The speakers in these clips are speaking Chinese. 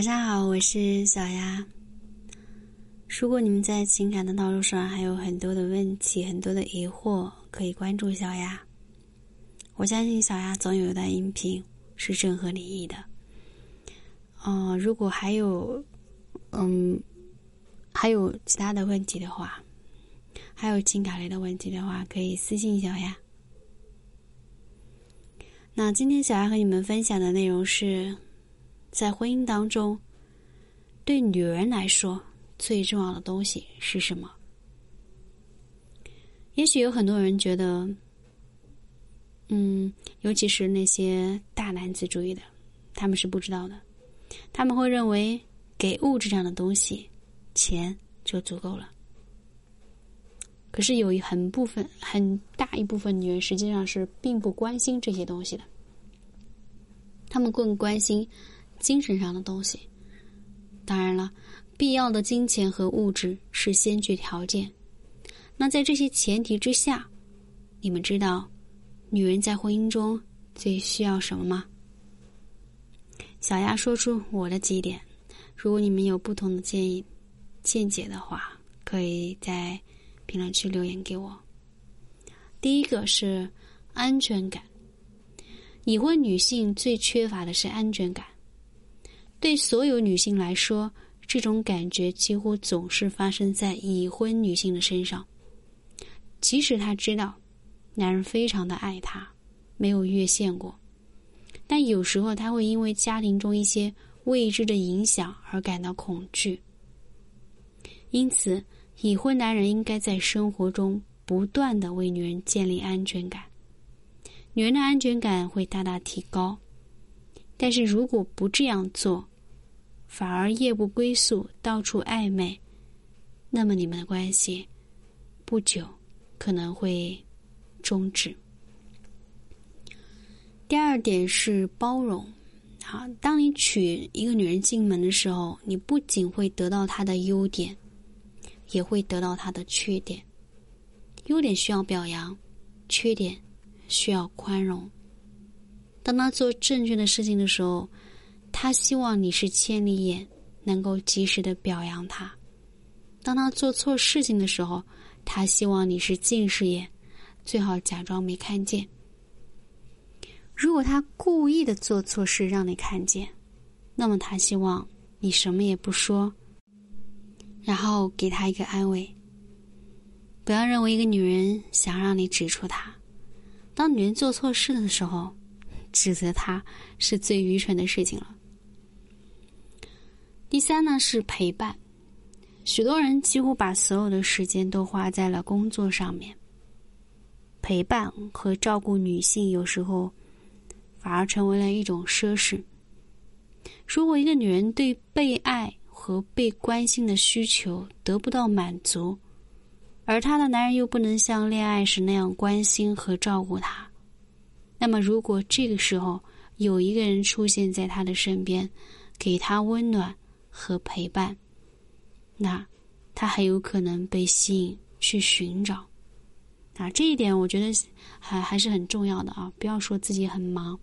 晚上好，我是小丫。如果你们在情感的道路上还有很多的问题、很多的疑惑，可以关注小丫。我相信小丫总有一段音频是正合你意的。哦，如果还有，嗯，还有其他的问题的话，还有情感类的问题的话，可以私信小丫。那今天小丫和你们分享的内容是。在婚姻当中，对女人来说最重要的东西是什么？也许有很多人觉得，嗯，尤其是那些大男子主义的，他们是不知道的。他们会认为给物质上的东西，钱就足够了。可是有一很部分、很大一部分女人实际上是并不关心这些东西的，他们更关心。精神上的东西，当然了，必要的金钱和物质是先决条件。那在这些前提之下，你们知道，女人在婚姻中最需要什么吗？小丫说出我的几点，如果你们有不同的建议、见解的话，可以在评论区留言给我。第一个是安全感，已婚女性最缺乏的是安全感。对所有女性来说，这种感觉几乎总是发生在已婚女性的身上。即使她知道男人非常的爱她，没有越线过，但有时候她会因为家庭中一些未知的影响而感到恐惧。因此，已婚男人应该在生活中不断的为女人建立安全感，女人的安全感会大大提高。但是如果不这样做，反而夜不归宿，到处暧昧，那么你们的关系不久可能会终止。第二点是包容。好，当你娶一个女人进门的时候，你不仅会得到她的优点，也会得到她的缺点。优点需要表扬，缺点需要宽容。当他做正确的事情的时候。他希望你是千里眼，能够及时的表扬他；当他做错事情的时候，他希望你是近视眼，最好假装没看见。如果他故意的做错事让你看见，那么他希望你什么也不说，然后给他一个安慰。不要认为一个女人想让你指出她，当女人做错事的时候，指责他是最愚蠢的事情了。第三呢是陪伴，许多人几乎把所有的时间都花在了工作上面。陪伴和照顾女性有时候反而成为了一种奢侈。如果一个女人对被爱和被关心的需求得不到满足，而她的男人又不能像恋爱时那样关心和照顾她，那么如果这个时候有一个人出现在他的身边，给他温暖。和陪伴，那他很有可能被吸引去寻找啊，这一点我觉得还还是很重要的啊！不要说自己很忙。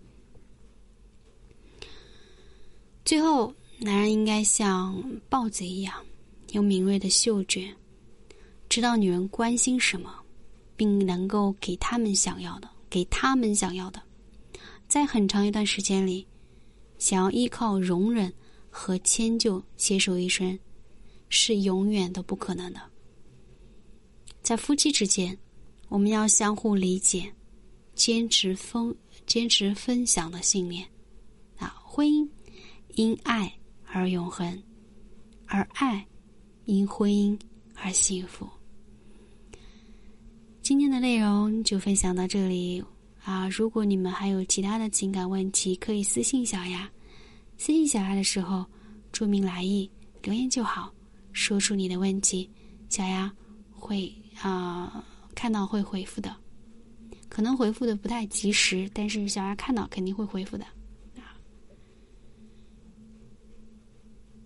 最后，男人应该像豹子一样，有敏锐的嗅觉，知道女人关心什么，并能够给他们想要的，给他们想要的。在很长一段时间里，想要依靠容忍。和迁就携手一生，是永远都不可能的。在夫妻之间，我们要相互理解，坚持分坚持分享的信念。啊，婚姻因爱而永恒，而爱因婚姻而幸福。今天的内容就分享到这里啊！如果你们还有其他的情感问题，可以私信小丫。私信小丫的时候，注明来意，留言就好，说出你的问题，小丫会啊看到会回复的，可能回复的不太及时，但是小丫看到肯定会回复的。